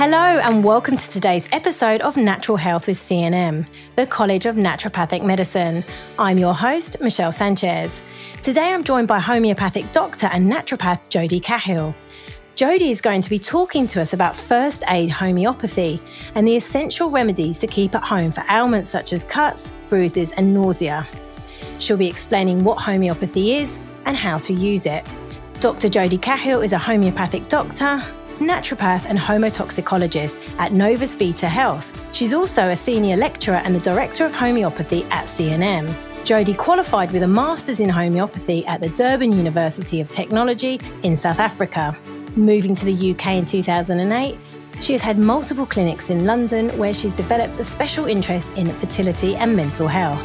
Hello, and welcome to today's episode of Natural Health with CNM, the College of Naturopathic Medicine. I'm your host, Michelle Sanchez. Today I'm joined by homeopathic doctor and naturopath Jody Cahill. Jody is going to be talking to us about first aid homeopathy and the essential remedies to keep at home for ailments such as cuts, bruises, and nausea. She'll be explaining what homeopathy is and how to use it. Dr. Jody Cahill is a homeopathic doctor, naturopath, and homotoxicologist at Novus Vita Health. She's also a senior lecturer and the director of homeopathy at CNM. Jody qualified with a master's in homeopathy at the Durban University of Technology in South Africa. Moving to the UK in 2008, she has had multiple clinics in London where she's developed a special interest in fertility and mental health.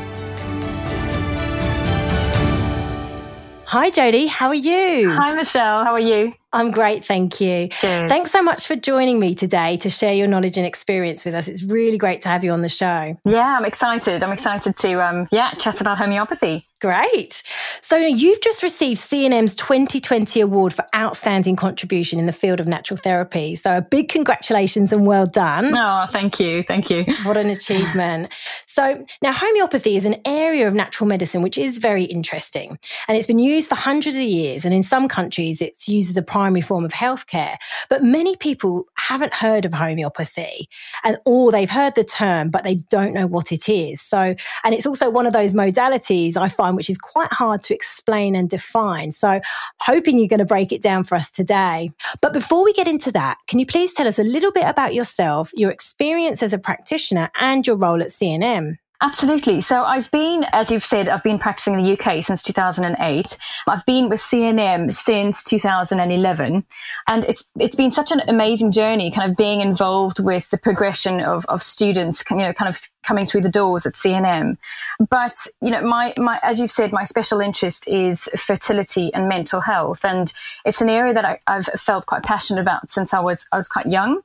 Hi, Jody. How are you? Hi, Michelle. How are you? I'm great, thank you. Good. Thanks so much for joining me today to share your knowledge and experience with us. It's really great to have you on the show. Yeah, I'm excited. I'm excited to um, yeah chat about homeopathy. Great. So you've just received CNM's 2020 award for outstanding contribution in the field of natural therapy. So a big congratulations and well done. Oh, thank you, thank you. What an achievement. So now homeopathy is an area of natural medicine which is very interesting, and it's been used for hundreds of years. And in some countries, it's used as a primary form of healthcare. But many people haven't heard of homeopathy and or they've heard the term, but they don't know what it is. So, and it's also one of those modalities I find which is quite hard to explain and define. So, hoping you're going to break it down for us today. But before we get into that, can you please tell us a little bit about yourself, your experience as a practitioner, and your role at CNM? Absolutely. So I've been, as you've said, I've been practicing in the UK since 2008. I've been with CNM since 2011, and it's it's been such an amazing journey, kind of being involved with the progression of, of students, you know, kind of coming through the doors at CNM. But you know, my my as you've said, my special interest is fertility and mental health, and it's an area that I, I've felt quite passionate about since I was I was quite young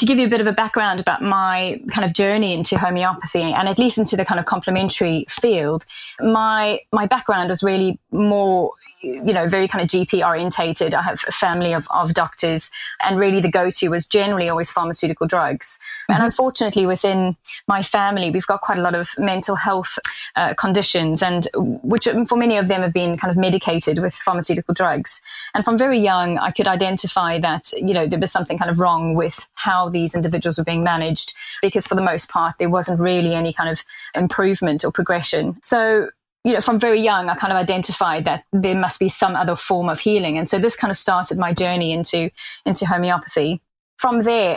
to give you a bit of a background about my kind of journey into homeopathy and at least into the kind of complementary field, my my background was really more you know, very kind of GP orientated. I have a family of, of doctors, and really the go to was generally always pharmaceutical drugs. Mm-hmm. And unfortunately, within my family, we've got quite a lot of mental health uh, conditions, and which for many of them have been kind of medicated with pharmaceutical drugs. And from very young, I could identify that, you know, there was something kind of wrong with how these individuals were being managed, because for the most part, there wasn't really any kind of improvement or progression. So you know, from very young, I kind of identified that there must be some other form of healing. And so this kind of started my journey into, into homeopathy. From there,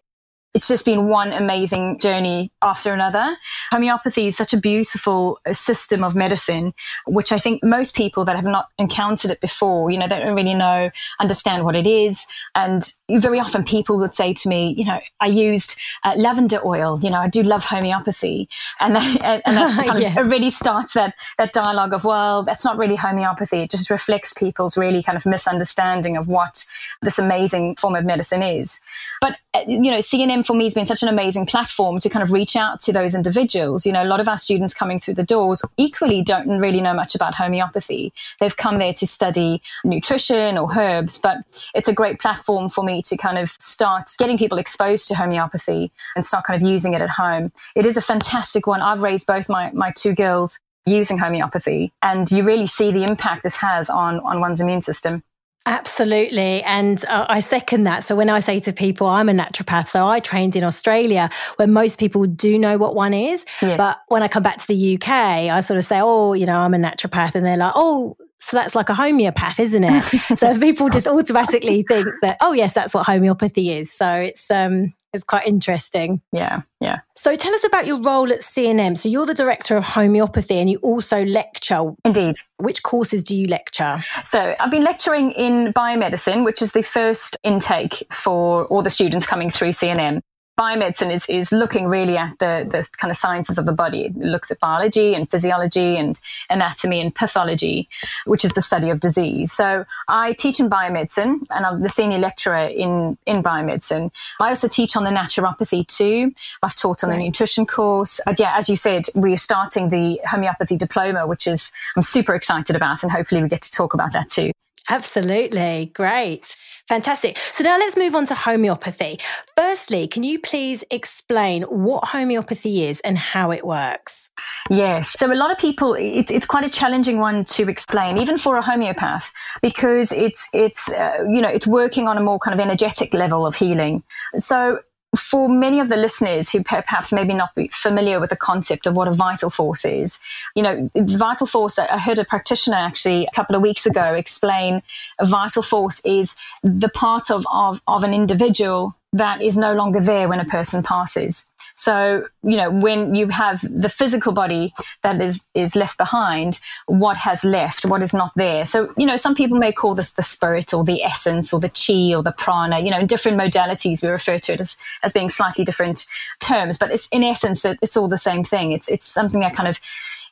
it's just been one amazing journey after another. Homeopathy is such a beautiful system of medicine, which I think most people that have not encountered it before, you know, they don't really know, understand what it is. And very often people would say to me, you know, I used uh, lavender oil, you know, I do love homeopathy. And, and that kind yeah. of already starts that, that dialogue of, well, that's not really homeopathy. It just reflects people's really kind of misunderstanding of what this amazing form of medicine is. But, uh, you know, CNM for me has been such an amazing platform to kind of reach out to those individuals. You know, a lot of our students coming through the doors equally don't really know much about homeopathy. They've come there to study nutrition or herbs, but it's a great platform for me to kind of start getting people exposed to homeopathy and start kind of using it at home. It is a fantastic one. I've raised both my, my two girls using homeopathy and you really see the impact this has on, on one's immune system. Absolutely. And uh, I second that. So when I say to people, I'm a naturopath, so I trained in Australia where most people do know what one is. Yeah. But when I come back to the UK, I sort of say, oh, you know, I'm a naturopath. And they're like, oh, so that's like a homeopath, isn't it? so people just automatically think that, oh yes, that's what homeopathy is. So it's um it's quite interesting. Yeah, yeah. So tell us about your role at CNM. So you're the director of homeopathy and you also lecture. Indeed. Which courses do you lecture? So I've been lecturing in biomedicine, which is the first intake for all the students coming through CNM biomedicine is, is looking really at the, the kind of sciences of the body. It looks at biology and physiology and anatomy and pathology, which is the study of disease. So I teach in biomedicine and I'm the senior lecturer in, in biomedicine. I also teach on the naturopathy too. I've taught on right. the nutrition course. But yeah, as you said, we're starting the homeopathy diploma, which is I'm super excited about and hopefully we get to talk about that too. Absolutely. Great. Fantastic. So now let's move on to homeopathy. Firstly, can you please explain what homeopathy is and how it works? Yes. So a lot of people, it, it's quite a challenging one to explain, even for a homeopath, because it's it's uh, you know it's working on a more kind of energetic level of healing. So for many of the listeners who perhaps maybe not be familiar with the concept of what a vital force is, you know, vital force, I heard a practitioner actually a couple of weeks ago explain a vital force is the part of, of, of an individual that is no longer there when a person passes. So, you know, when you have the physical body that is, is left behind, what has left, what is not there. So, you know, some people may call this the spirit or the essence or the chi or the prana, you know, in different modalities, we refer to it as, as being slightly different terms, but it's in essence, it's all the same thing. It's, it's something that kind of,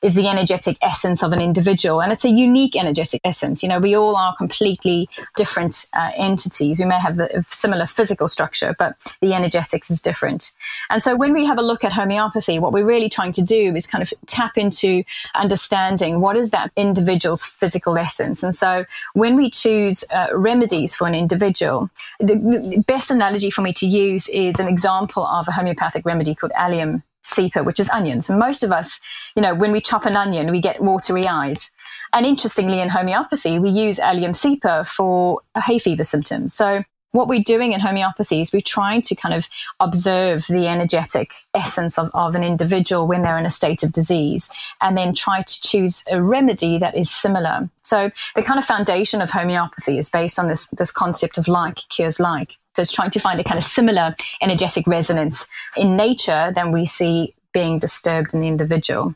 is the energetic essence of an individual. And it's a unique energetic essence. You know, we all are completely different uh, entities. We may have a similar physical structure, but the energetics is different. And so when we have a look at homeopathy, what we're really trying to do is kind of tap into understanding what is that individual's physical essence. And so when we choose uh, remedies for an individual, the best analogy for me to use is an example of a homeopathic remedy called allium cepa, which is onions. And most of us, you know, when we chop an onion, we get watery eyes. And interestingly, in homeopathy, we use allium cepa for hay fever symptoms. So what we're doing in homeopathy is we're trying to kind of observe the energetic essence of, of an individual when they're in a state of disease and then try to choose a remedy that is similar. So the kind of foundation of homeopathy is based on this, this concept of like cures like. So it's trying to find a kind of similar energetic resonance in nature than we see being disturbed in the individual.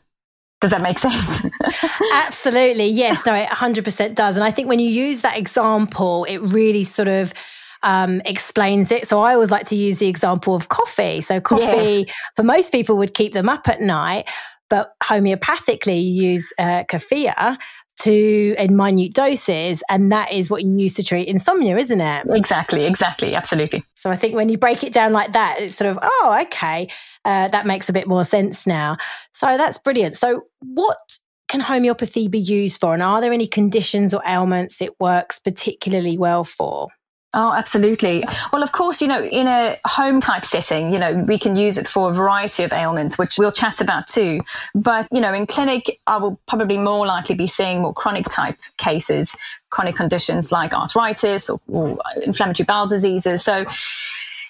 Does that make sense? Absolutely. Yes. No, it 100% does. And I think when you use that example, it really sort of um, explains it. So I always like to use the example of coffee. So coffee, yeah. for most people, would keep them up at night. But homeopathically, you use uh, Coffea to in minute doses, and that is what you use to treat insomnia, isn't it? Exactly, exactly, absolutely. So I think when you break it down like that, it's sort of oh, okay, uh, that makes a bit more sense now. So that's brilliant. So what can homeopathy be used for, and are there any conditions or ailments it works particularly well for? Oh, absolutely. Well, of course, you know, in a home type setting, you know, we can use it for a variety of ailments, which we'll chat about too. But, you know, in clinic, I will probably more likely be seeing more chronic type cases, chronic conditions like arthritis or, or inflammatory bowel diseases. So,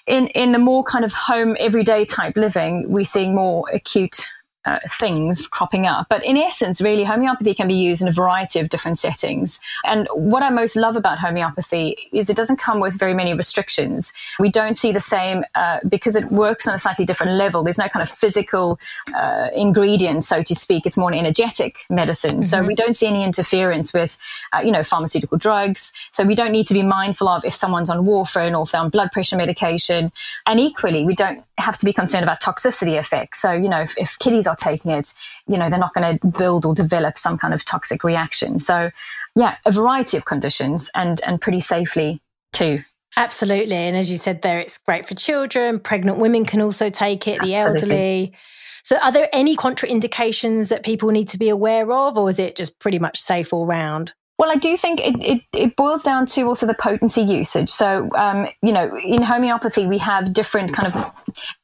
in, in the more kind of home everyday type living, we're seeing more acute uh, things cropping up. But in essence, really, homeopathy can be used in a variety of different settings. And what I most love about homeopathy is it doesn't come with very many restrictions. We don't see the same uh, because it works on a slightly different level. There's no kind of physical uh, ingredient, so to speak. It's more an energetic medicine. Mm-hmm. So we don't see any interference with, uh, you know, pharmaceutical drugs. So we don't need to be mindful of if someone's on warfarin or if they're on blood pressure medication. And equally, we don't have to be concerned about toxicity effects. So, you know, if, if kiddies are taking it, you know, they're not going to build or develop some kind of toxic reaction. So, yeah, a variety of conditions and, and pretty safely too. Absolutely. And as you said there, it's great for children. Pregnant women can also take it, Absolutely. the elderly. So, are there any contraindications that people need to be aware of, or is it just pretty much safe all round? Well, I do think it, it, it, boils down to also the potency usage. So, um, you know, in homeopathy, we have different kind of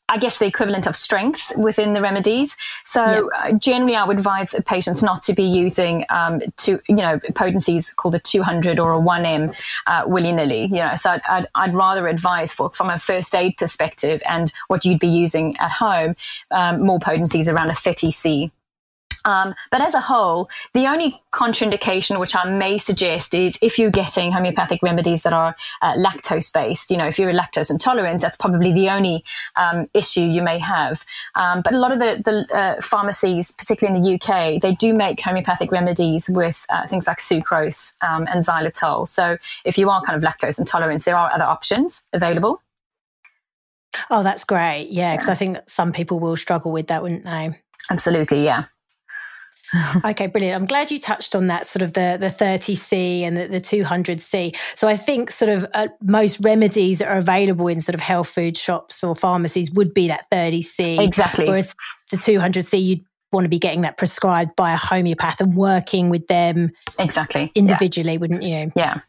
I guess the equivalent of strengths within the remedies. So uh, generally, I would advise patients not to be using um, to you know potencies called a 200 or a 1m uh, willy nilly. You know, so I'd, I'd, I'd, rather advise for from a first aid perspective and what you'd be using at home, um, more potencies around a 30c. Um, but as a whole, the only contraindication which I may suggest is if you're getting homeopathic remedies that are uh, lactose based, you know, if you're a lactose intolerant, that's probably the only um, issue you may have. Um, but a lot of the, the uh, pharmacies, particularly in the UK, they do make homeopathic remedies with uh, things like sucrose um, and xylitol. So if you are kind of lactose intolerant, there are other options available. Oh, that's great. Yeah, because. I think some people will struggle with that, wouldn't they? Absolutely, yeah. okay, brilliant. I'm glad you touched on that sort of the, the 30C and the, the 200C. So I think sort of uh, most remedies that are available in sort of health food shops or pharmacies would be that 30C. Exactly. Whereas the 200C, you'd want to be getting that prescribed by a homeopath and working with them exactly individually, yeah. wouldn't you? Yeah.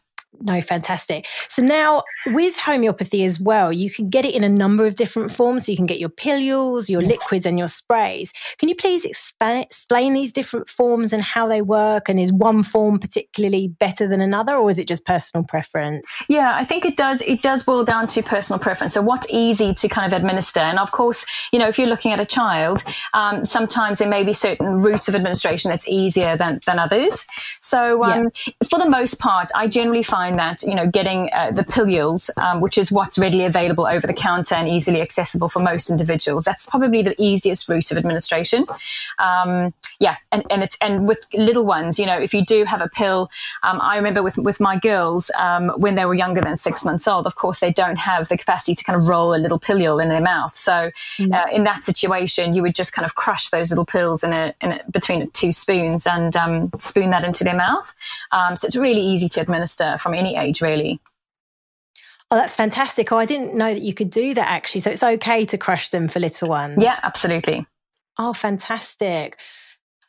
No, fantastic. So now with homeopathy as well, you can get it in a number of different forms. So you can get your pilules, your liquids, and your sprays. Can you please explain, explain these different forms and how they work? And is one form particularly better than another, or is it just personal preference? Yeah, I think it does. It does boil down to personal preference. So what's easy to kind of administer, and of course, you know, if you're looking at a child, um, sometimes there may be certain routes of administration that's easier than than others. So um, yeah. for the most part, I generally find find that you know getting uh, the pilules, um, which is what's readily available over the counter and easily accessible for most individuals, that's probably the easiest route of administration. Um, yeah, and, and it's and with little ones, you know, if you do have a pill, um, I remember with with my girls um, when they were younger than six months old. Of course, they don't have the capacity to kind of roll a little pilule in their mouth. So mm. uh, in that situation, you would just kind of crush those little pills in a, in a between two spoons and um, spoon that into their mouth. Um, so it's really easy to administer from any age, really. Oh, that's fantastic. Oh, I didn't know that you could do that actually. So it's okay to crush them for little ones. Yeah, absolutely. Oh, fantastic.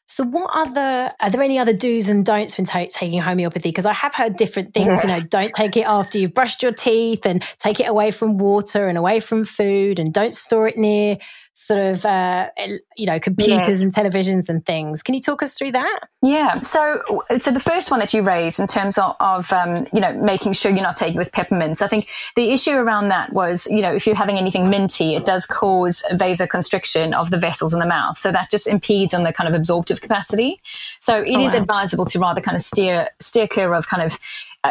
So, what other are there any other do's and don'ts when t- taking homeopathy? Because I have heard different things. Yes. You know, don't take it after you've brushed your teeth, and take it away from water and away from food, and don't store it near sort of uh, you know computers yes. and televisions and things. Can you talk us through that? Yeah. So, so the first one that you raised in terms of, of um, you know making sure you're not taking with peppermints. I think the issue around that was you know if you're having anything minty, it does cause vasoconstriction of the vessels in the mouth, so that just impedes on the kind of absorptive capacity. So it oh, is wow. advisable to rather kind of steer steer clear of kind of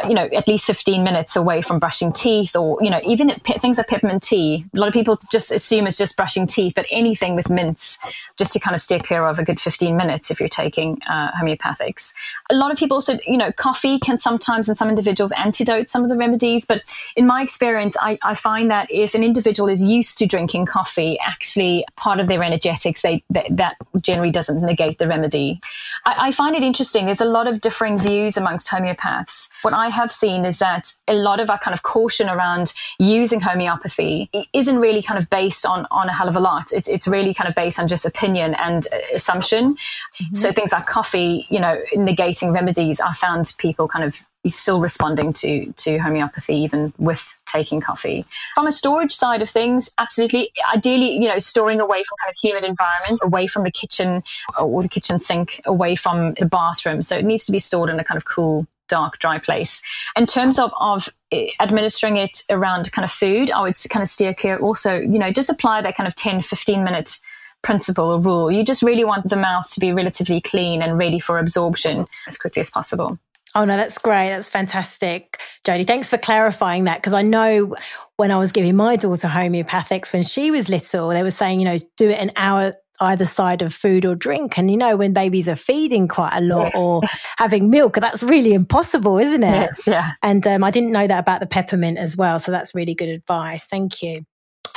you know, at least 15 minutes away from brushing teeth or, you know, even things like peppermint tea. A lot of people just assume it's just brushing teeth, but anything with mints, just to kind of steer clear of a good 15 minutes if you're taking uh, homeopathics. A lot of people also, you know, coffee can sometimes in some individuals antidote some of the remedies. But in my experience, I, I find that if an individual is used to drinking coffee, actually part of their energetics, they, they that generally doesn't negate the remedy. I, I find it interesting. There's a lot of differing views amongst homeopaths. What I I have seen is that a lot of our kind of caution around using homeopathy isn't really kind of based on, on a hell of a lot. It's, it's really kind of based on just opinion and uh, assumption. Mm-hmm. So things like coffee, you know, negating remedies, I found people kind of still responding to to homeopathy even with taking coffee. From a storage side of things, absolutely. Ideally, you know, storing away from kind of humid environments, away from the kitchen or the kitchen sink, away from the bathroom. So it needs to be stored in a kind of cool dark, dry place. In terms of, of eh, administering it around kind of food, I would kind of steer clear also, you know, just apply that kind of 10, 15 minute principle or rule. You just really want the mouth to be relatively clean and ready for absorption as quickly as possible. Oh, no, that's great. That's fantastic. Jody, thanks for clarifying that because I know when I was giving my daughter homeopathics when she was little, they were saying, you know, do it an hour either side of food or drink. And you know, when babies are feeding quite a lot yes. or having milk, that's really impossible, isn't it? Yeah. yeah. And um, I didn't know that about the peppermint as well. So that's really good advice. Thank you.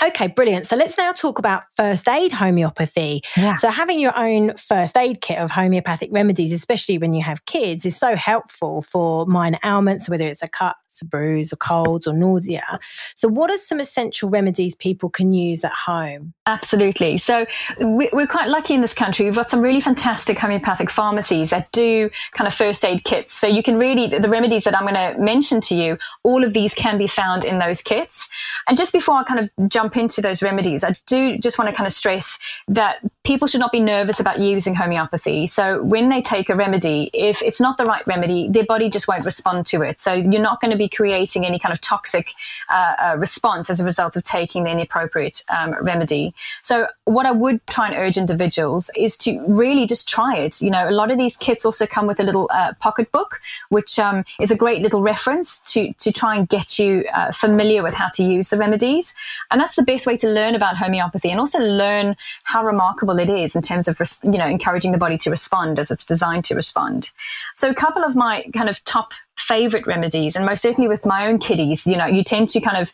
Okay, brilliant. So let's now talk about first aid homeopathy. Yeah. So having your own first aid kit of homeopathic remedies, especially when you have kids, is so helpful for minor ailments, whether it's a cut, a bruise, a cold, or nausea. So what are some essential remedies people can use at home? Absolutely. So we're quite lucky in this country. We've got some really fantastic homeopathic pharmacies that do kind of first aid kits. So you can really, the remedies that I'm going to mention to you, all of these can be found in those kits. And just before I kind of jump into those remedies, I do just want to kind of stress that people should not be nervous about using homeopathy. So when they take a remedy, if it's not the right remedy, their body just won't respond to it. So you're not going to be creating any kind of toxic uh, uh, response as a result of taking the inappropriate um, remedy. So what I would try and urge individuals is to really just try it. You know, a lot of these kits also come with a little uh, pocket book, which um, is a great little reference to to try and get you uh, familiar with how to use the remedies. And that's the best way to learn about homeopathy and also learn how remarkable it is in terms of you know encouraging the body to respond as it's designed to respond. So a couple of my kind of top favorite remedies, and most certainly with my own kiddies, you know, you tend to kind of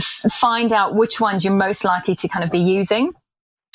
find out which ones you're most likely to kind of be using.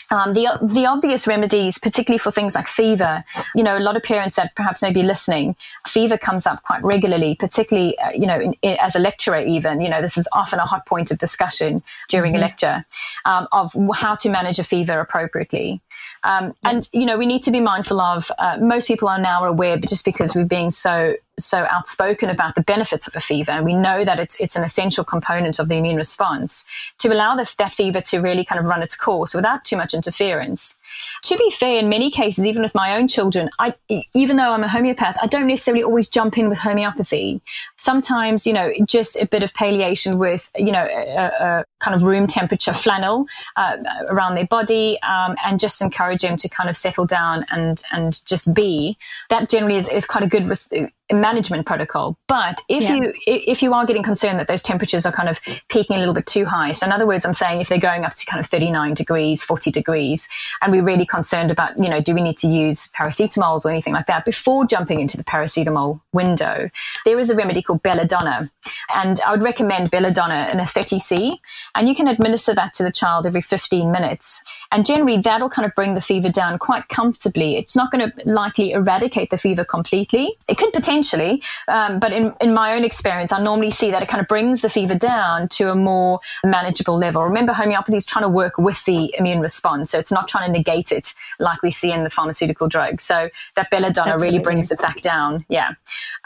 Um, the the obvious remedies, particularly for things like fever, you know, a lot of parents that perhaps may be listening, fever comes up quite regularly, particularly uh, you know, in, in, as a lecturer. Even you know, this is often a hot point of discussion during mm-hmm. a lecture um, of how to manage a fever appropriately. Um, and you know, we need to be mindful of. Uh, most people are now aware, but just because we're being so so outspoken about the benefits of a fever, and we know that it's it's an essential component of the immune response to allow the, that fever to really kind of run its course without too much interference. To be fair, in many cases, even with my own children, I even though I'm a homeopath, I don't necessarily always jump in with homeopathy. Sometimes, you know, just a bit of palliation with you know a, a kind of room temperature flannel uh, around their body, um, and just encourage them to kind of settle down and and just be. That generally is, is quite a good res- management protocol. But if yeah. you if you are getting concerned that those temperatures are kind of peaking a little bit too high, so in other words, I'm saying if they're going up to kind of 39 degrees, 40 degrees, and we're really concerned about, you know, do we need to use paracetamols or anything like that before jumping into the paracetamol window, there is a remedy called belladonna, and I would recommend belladonna in a 30c, and you can administer that to the child every 15 minutes, and generally that'll kind of bring the fever down quite comfortably. It's not going to likely eradicate the fever completely. It could potentially potentially. Um, but in, in my own experience, I normally see that it kind of brings the fever down to a more manageable level. Remember, homeopathy is trying to work with the immune response. So it's not trying to negate it like we see in the pharmaceutical drugs. So that belladonna Absolutely. really brings it back down. Yeah.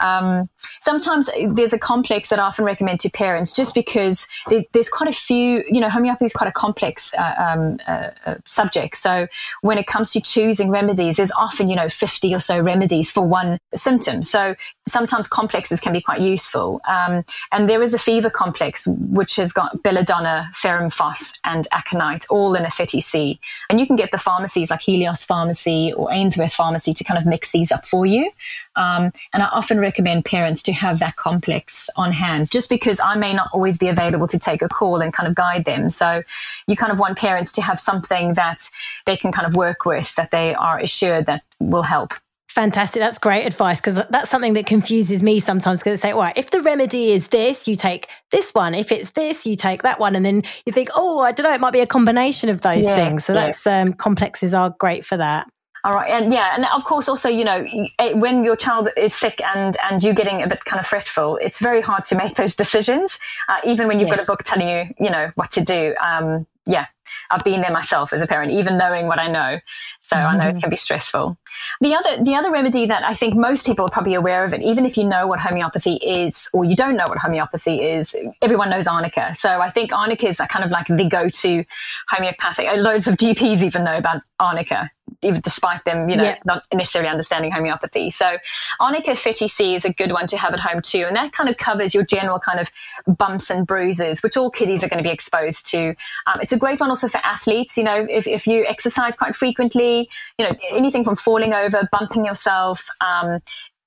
Um, sometimes there's a complex that I often recommend to parents just because there's quite a few, you know, homeopathy is quite a complex uh, um, uh, uh, subject. So when it comes to choosing remedies, there's often, you know, 50 or so remedies for one symptom. So sometimes complexes can be quite useful. Um, and there is a fever complex which has got belladonna, ferrum phos, and aconite all in a 30C. And you can get the pharmacies like Helios Pharmacy or Ainsworth Pharmacy to kind of mix these up for you. Um, and I often recommend parents to have that complex on hand just because I may not always be available to take a call and kind of guide them. So you kind of want parents to have something that they can kind of work with that they are assured that will help. Fantastic. That's great advice because that's something that confuses me sometimes because they say, well, if the remedy is this, you take this one. If it's this, you take that one. And then you think, oh, I don't know, it might be a combination of those yes, things. So yes. that's um, complexes are great for that. All right, and yeah, and of course, also, you know, eh, when your child is sick and and you're getting a bit kind of fretful, it's very hard to make those decisions, uh, even when you've yes. got a book telling you, you know, what to do. Um, yeah, I've been there myself as a parent, even knowing what I know. So mm-hmm. I know it mm-hmm. can be stressful. The other, the other remedy that I think most people are probably aware of it, even if you know what homeopathy is or you don't know what homeopathy is, everyone knows arnica. So I think arnica is kind of like the go-to homeopathic. Loads of GPs even know about arnica even despite them, you know, yeah. not necessarily understanding homeopathy. So Arnica 30C is a good one to have at home too. And that kind of covers your general kind of bumps and bruises, which all kiddies are going to be exposed to. Um, it's a great one also for athletes. You know, if, if you exercise quite frequently, you know, anything from falling over, bumping yourself, um,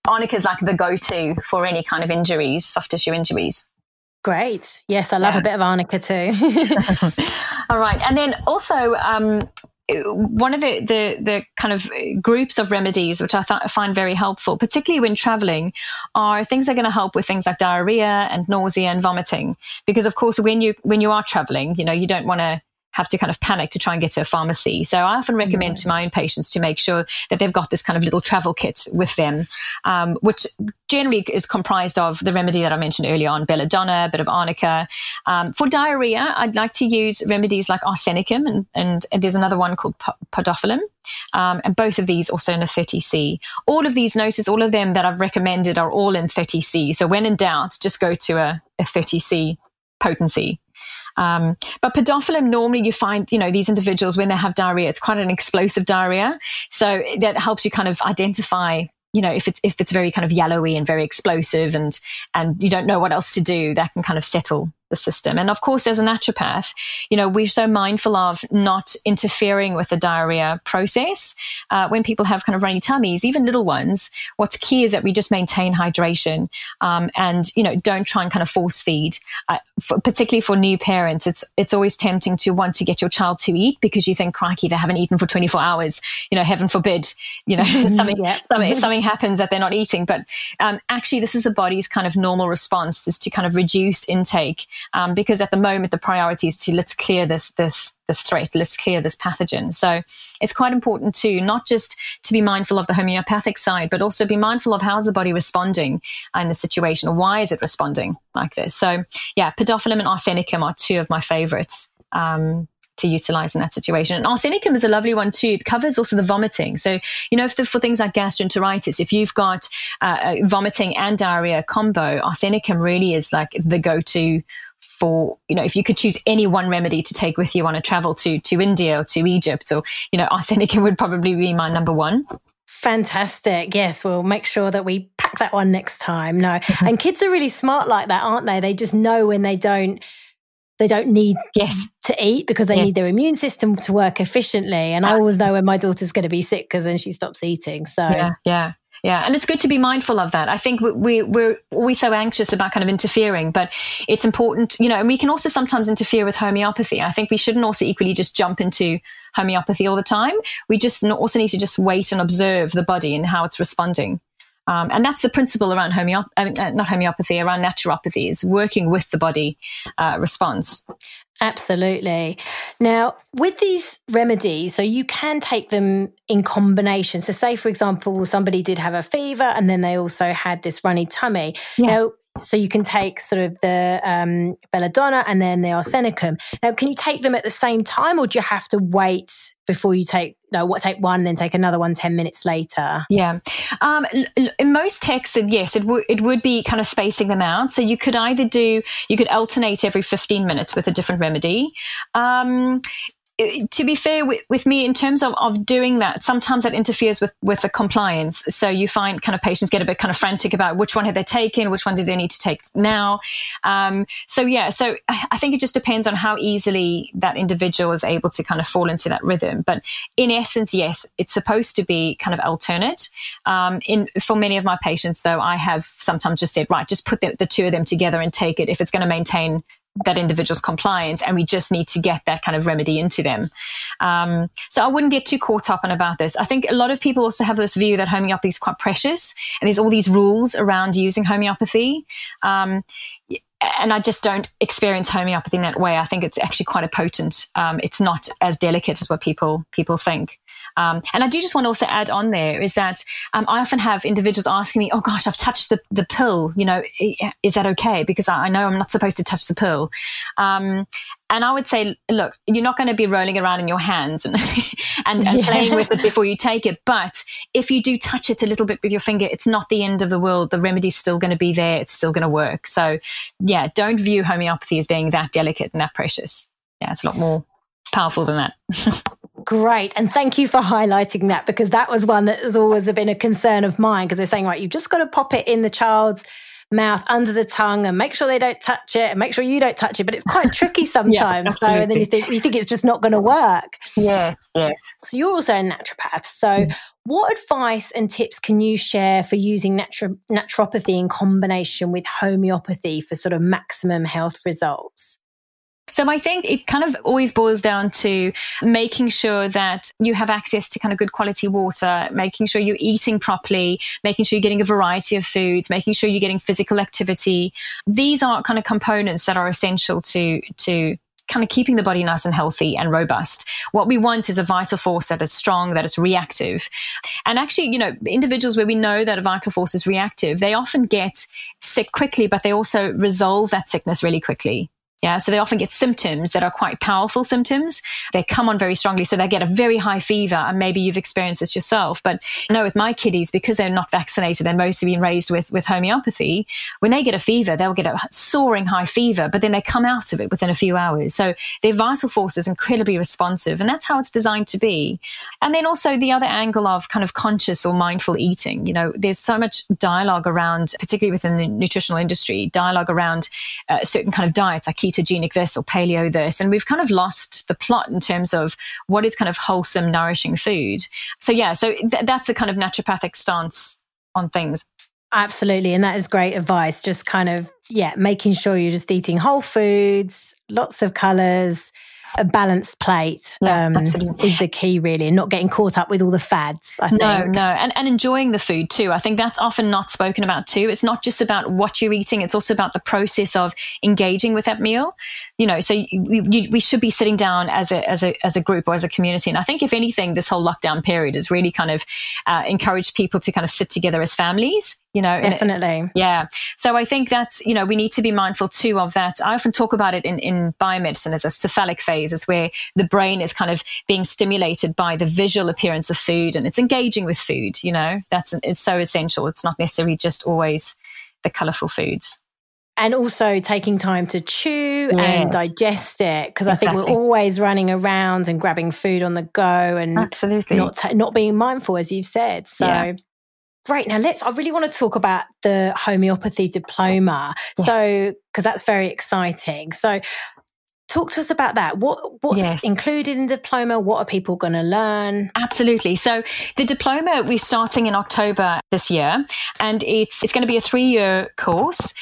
Arnica is like the go-to for any kind of injuries, soft tissue injuries. Great. Yes, I love yeah. a bit of arnica too. All right. And then also, um, one of the, the, the kind of groups of remedies which I th- find very helpful, particularly when traveling, are things that are going to help with things like diarrhea and nausea and vomiting. Because of course, when you when you are traveling, you know you don't want to have to kind of panic to try and get to a pharmacy. So I often recommend to my own patients to make sure that they've got this kind of little travel kit with them, um, which generally is comprised of the remedy that I mentioned earlier on, belladonna, a bit of arnica. Um, for diarrhea, I'd like to use remedies like arsenicum, and, and, and there's another one called podophyllum. Um, and both of these also in a 30C. All of these notices, all of them that I've recommended are all in 30C. So when in doubt, just go to a, a 30C potency. Um, but podophyllum, normally you find, you know, these individuals when they have diarrhea, it's quite an explosive diarrhea. So that helps you kind of identify you know if it's if it's very kind of yellowy and very explosive and and you don't know what else to do that can kind of settle the system. And of course, as a naturopath, you know, we're so mindful of not interfering with the diarrhea process. Uh, when people have kind of runny tummies, even little ones, what's key is that we just maintain hydration um, and, you know, don't try and kind of force feed. Uh, for, particularly for new parents, it's it's always tempting to want to get your child to eat because you think, crikey, they haven't eaten for 24 hours. You know, heaven forbid, you know, something, something, something happens that they're not eating. But um, actually, this is the body's kind of normal response is to kind of reduce intake um, because at the moment the priority is to let's clear this this this threat, let's clear this pathogen. So it's quite important to not just to be mindful of the homeopathic side, but also be mindful of how's the body responding in the situation, or why is it responding like this. So yeah, podophyllum and arsenicum are two of my favorites. Um, to utilize in that situation. And arsenicum is a lovely one too. It covers also the vomiting. So, you know, the, for things like gastroenteritis, if you've got uh, vomiting and diarrhea combo, arsenicum really is like the go to for you know if you could choose any one remedy to take with you on a travel to to India or to Egypt or you know arsenicum would probably be my number one. Fantastic. Yes, we'll make sure that we pack that one next time. No. Mm-hmm. And kids are really smart like that, aren't they? They just know when they don't they don't need yes. to eat because they need their immune system to work efficiently. And I always know when my daughter's going to be sick because then she stops eating. So yeah, yeah. Yeah, and it's good to be mindful of that. I think we, we're always so anxious about kind of interfering, but it's important, you know, and we can also sometimes interfere with homeopathy. I think we shouldn't also equally just jump into homeopathy all the time. We just also need to just wait and observe the body and how it's responding. Um, and that's the principle around homeopathy, mean, uh, not homeopathy, around naturopathy is working with the body uh, response. Absolutely. Now, with these remedies, so you can take them in combination. So, say, for example, somebody did have a fever and then they also had this runny tummy. Yeah. Now, so you can take sort of the um, belladonna and then the arsenicum. Now, can you take them at the same time, or do you have to wait before you take no what take one, then take another one 10 minutes later? Yeah, um, in most texts, yes, it would it would be kind of spacing them out. So you could either do you could alternate every 15 minutes with a different remedy. Um, to be fair with, with me in terms of, of doing that sometimes that interferes with with the compliance. So you find kind of patients get a bit kind of frantic about which one have they taken which one do they need to take now. Um, so yeah so i think it just depends on how easily that individual is able to kind of fall into that rhythm. But in essence yes it's supposed to be kind of alternate. Um, in for many of my patients though i have sometimes just said right just put the, the two of them together and take it if it's going to maintain that individual's compliant and we just need to get that kind of remedy into them. Um, so I wouldn't get too caught up on about this. I think a lot of people also have this view that homeopathy is quite precious and there's all these rules around using homeopathy. Um, and I just don't experience homeopathy in that way. I think it's actually quite a potent. Um, it's not as delicate as what people people think. Um, and I do just want to also add on there is that um, I often have individuals asking me, "Oh gosh, I've touched the the pill. You know, is that okay? Because I, know I'm not supposed to touch the pill." Um, and I would say, look, you're not going to be rolling around in your hands and and, and yeah. playing with it before you take it. But if you do touch it a little bit with your finger, it's not the end of the world. The remedy's still going to be there. It's still going to work. So, yeah, don't view homeopathy as being that delicate and that precious. Yeah, it's a lot more powerful than that. Great. And thank you for highlighting that because that was one that has always been a concern of mine because they're saying, right, you've just got to pop it in the child's mouth under the tongue and make sure they don't touch it and make sure you don't touch it. But it's quite tricky sometimes. yeah, so and then you think you think it's just not going to work. Yes, yes. So you're also a naturopath. So mm. what advice and tips can you share for using natu- naturopathy in combination with homeopathy for sort of maximum health results? So I think it kind of always boils down to making sure that you have access to kind of good quality water, making sure you're eating properly, making sure you're getting a variety of foods, making sure you're getting physical activity. These are kind of components that are essential to to kind of keeping the body nice and healthy and robust. What we want is a vital force that is strong, that is reactive. And actually, you know, individuals where we know that a vital force is reactive, they often get sick quickly, but they also resolve that sickness really quickly. Yeah, so they often get symptoms that are quite powerful symptoms. They come on very strongly, so they get a very high fever, and maybe you've experienced this yourself. But I know with my kiddies, because they're not vaccinated, they're mostly being raised with with homeopathy. When they get a fever, they'll get a soaring high fever, but then they come out of it within a few hours. So their vital force is incredibly responsive, and that's how it's designed to be. And then also the other angle of kind of conscious or mindful eating. You know, there's so much dialogue around, particularly within the nutritional industry, dialogue around uh, certain kind of diets like keto ketogenic this or paleo this. And we've kind of lost the plot in terms of what is kind of wholesome, nourishing food. So, yeah, so th- that's a kind of naturopathic stance on things. Absolutely. And that is great advice. Just kind of, yeah, making sure you're just eating whole foods, lots of colors, a balanced plate yeah, um, is the key, really, and not getting caught up with all the fads. I think. No, no, and and enjoying the food too. I think that's often not spoken about too. It's not just about what you're eating; it's also about the process of engaging with that meal you know, so we, we should be sitting down as a, as a, as a group or as a community. And I think if anything, this whole lockdown period has really kind of uh, encouraged people to kind of sit together as families, you know. Definitely. yeah. So I think that's, you know, we need to be mindful too of that. I often talk about it in, in biomedicine as a cephalic phase. It's where the brain is kind of being stimulated by the visual appearance of food and it's engaging with food. You know, that's it's so essential. It's not necessarily just always the colorful foods and also taking time to chew yes. and digest it because exactly. I think we're always running around and grabbing food on the go and absolutely not not being mindful as you've said. So yeah. great. Now let's. I really want to talk about the homeopathy diploma. Yes. So because that's very exciting. So talk to us about that. What what's yes. included in the diploma? What are people going to learn? Absolutely. So the diploma we're starting in October this year, and it's it's going to be a three year course.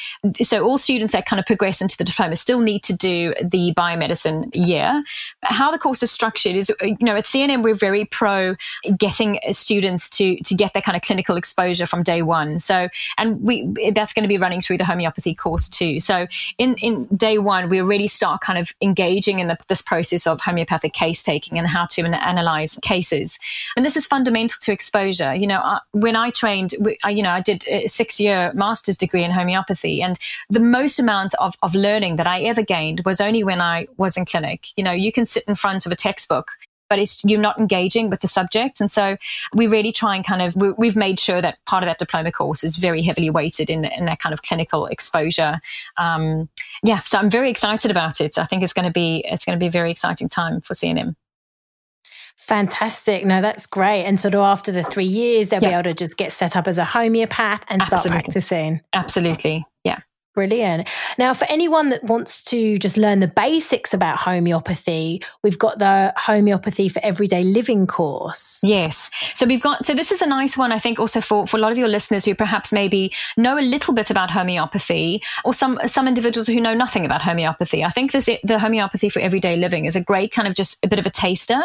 So all students that kind of progress into the diploma still need to do the biomedicine year. How the course is structured is, you know, at CNM we're very pro getting students to to get that kind of clinical exposure from day one. So and we that's going to be running through the homeopathy course too. So in in day one we already start kind of engaging in the, this process of homeopathic case taking and how to analyze cases. And this is fundamental to exposure. You know, uh, when I trained, you know, I did a six year master's degree in homeopathy, and the most amount of, of learning that I ever gained was only when I was in clinic. You know, you can sit in front of a textbook but it's you're not engaging with the subject. And so we really try and kind of we, have made sure that part of that diploma course is very heavily weighted in, the, in that kind of clinical exposure. Um, yeah, so I'm very excited about it. I think it's going to be it's going to be a very exciting time for CNM. Fantastic. No, that's great. And sort of after the three years, they'll yeah. be able to just get set up as a homeopath and Absolutely. start practicing. Absolutely. Yeah. Brilliant. Now, for anyone that wants to just learn the basics about homeopathy, we've got the homeopathy for everyday living course. Yes. So we've got, so this is a nice one, I think, also for, for a lot of your listeners who perhaps maybe know a little bit about homeopathy or some, some individuals who know nothing about homeopathy. I think this, the homeopathy for everyday living is a great kind of just a bit of a taster.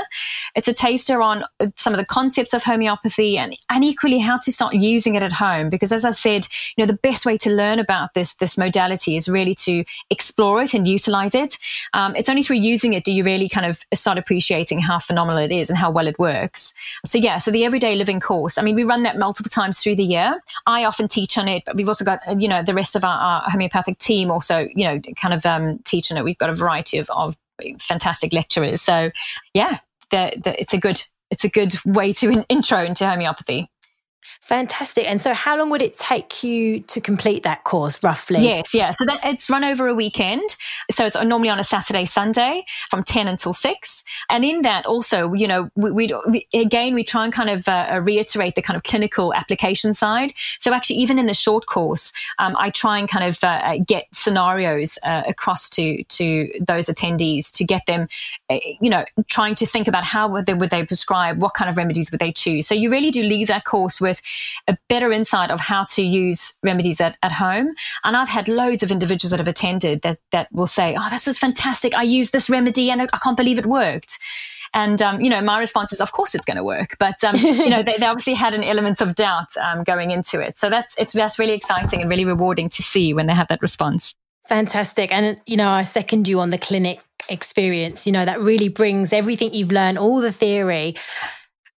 It's a taster on some of the concepts of homeopathy and, and equally how to start using it at home. Because as I've said, you know, the best way to learn about this, this modality is really to explore it and utilize it. Um, it's only through using it do you really kind of start appreciating how phenomenal it is and how well it works. So yeah, so the everyday living course. I mean, we run that multiple times through the year. I often teach on it, but we've also got you know the rest of our, our homeopathic team also you know kind of um, teach on it. We've got a variety of, of fantastic lecturers. So yeah, the, the, it's a good it's a good way to in, intro into homeopathy. Fantastic. And so, how long would it take you to complete that course, roughly? Yes, yeah. So that it's run over a weekend. So it's normally on a Saturday, Sunday, from ten until six. And in that, also, you know, we, we again we try and kind of uh, uh, reiterate the kind of clinical application side. So actually, even in the short course, um, I try and kind of uh, uh get scenarios uh, across to to those attendees to get them, you know, trying to think about how would they would they prescribe, what kind of remedies would they choose. So you really do leave that course with a better insight of how to use remedies at, at home. And I've had loads of individuals that have attended that, that will say, Oh, this was fantastic. I used this remedy and I, I can't believe it worked. And um, you know, my response is, of course, it's going to work. But um, you know, they, they, obviously had an element of doubt um, going into it. So that's it's that's really exciting and really rewarding to see when they have that response. Fantastic. And you know, I second you on the clinic experience. You know, that really brings everything you've learned, all the theory,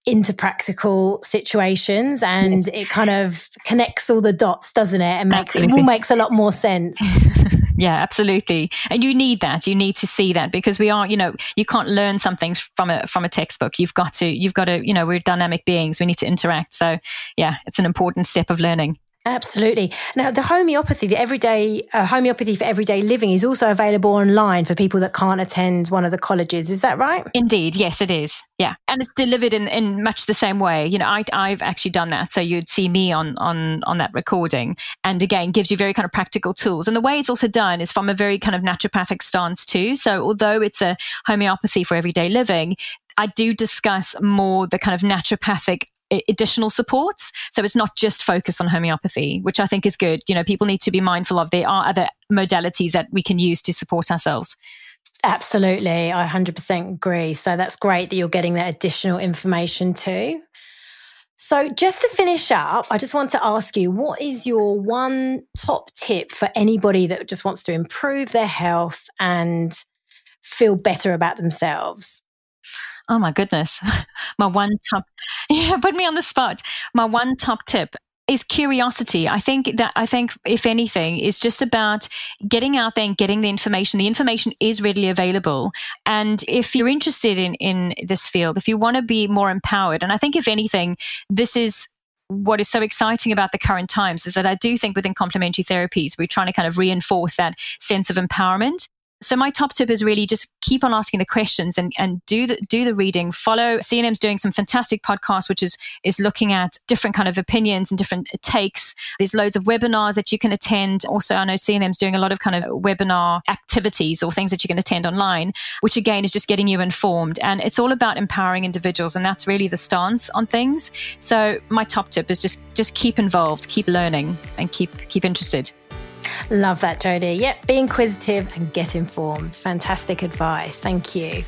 into practical situations and yes. it kind of connects all the dots doesn't it? And makes absolutely. it all makes a lot more sense. Yeah absolutely. And you need that. You need to see that because we are you know you can't learn something from a from a textbook. You've got to you've got to you know we're dynamic beings. We need to interact. So yeah it's an important step of learning Absolutely. Now, the homeopathy, the everyday uh, homeopathy for everyday living, is also available online for people that can't attend one of the colleges. Is that right? Indeed, yes, it is. Yeah, and it's delivered in, in much the same way. You know, I, I've actually done that, so you'd see me on on on that recording, and again, gives you very kind of practical tools. And the way it's also done is from a very kind of naturopathic stance too. So, although it's a homeopathy for everyday living, I do discuss more the kind of naturopathic additional supports. So it's not just focused on homeopathy, which I think is good. You know, people need to be mindful of there are other modalities that we can use to support ourselves. Absolutely. I 100% agree. So that's great that you're getting that additional information too. So, just to finish up, I just want to ask you what is your one top tip for anybody that just wants to improve their health and feel better about themselves? Oh my goodness. my one top, yeah, put me on the spot. My one top tip is curiosity. I think that I think if anything is just about getting out there and getting the information. The information is readily available. And if you're interested in in this field, if you want to be more empowered, and I think if anything, this is what is so exciting about the current times is that I do think within complementary therapies, we're trying to kind of reinforce that sense of empowerment. So my top tip is really just keep on asking the questions and, and do the do the reading. Follow CNM's doing some fantastic podcasts, which is is looking at different kind of opinions and different takes. There's loads of webinars that you can attend. Also, I know CNM's doing a lot of kind of webinar activities or things that you can attend online, which again is just getting you informed. And it's all about empowering individuals, and that's really the stance on things. So my top tip is just just keep involved, keep learning, and keep keep interested. Love that, Jodie. Yep, be inquisitive and get informed. Fantastic advice. Thank you.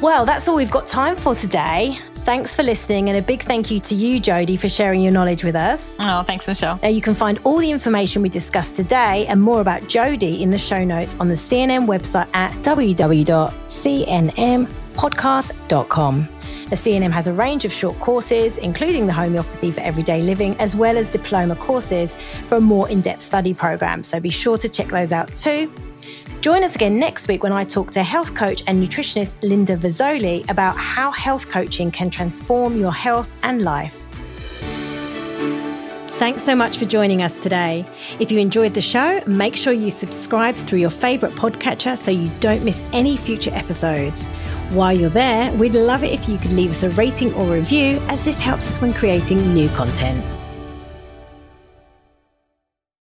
Well, that's all we've got time for today. Thanks for listening, and a big thank you to you, Jodie, for sharing your knowledge with us. Oh, thanks, Michelle. Now, you can find all the information we discussed today and more about Jodie in the show notes on the CNM website at www.cnmpodcast.com. The CNM has a range of short courses, including the homeopathy for everyday living, as well as diploma courses for a more in depth study program. So be sure to check those out too. Join us again next week when I talk to health coach and nutritionist Linda Vazzoli about how health coaching can transform your health and life. Thanks so much for joining us today. If you enjoyed the show, make sure you subscribe through your favourite podcatcher so you don't miss any future episodes. While you're there, we'd love it if you could leave us a rating or review, as this helps us when creating new content.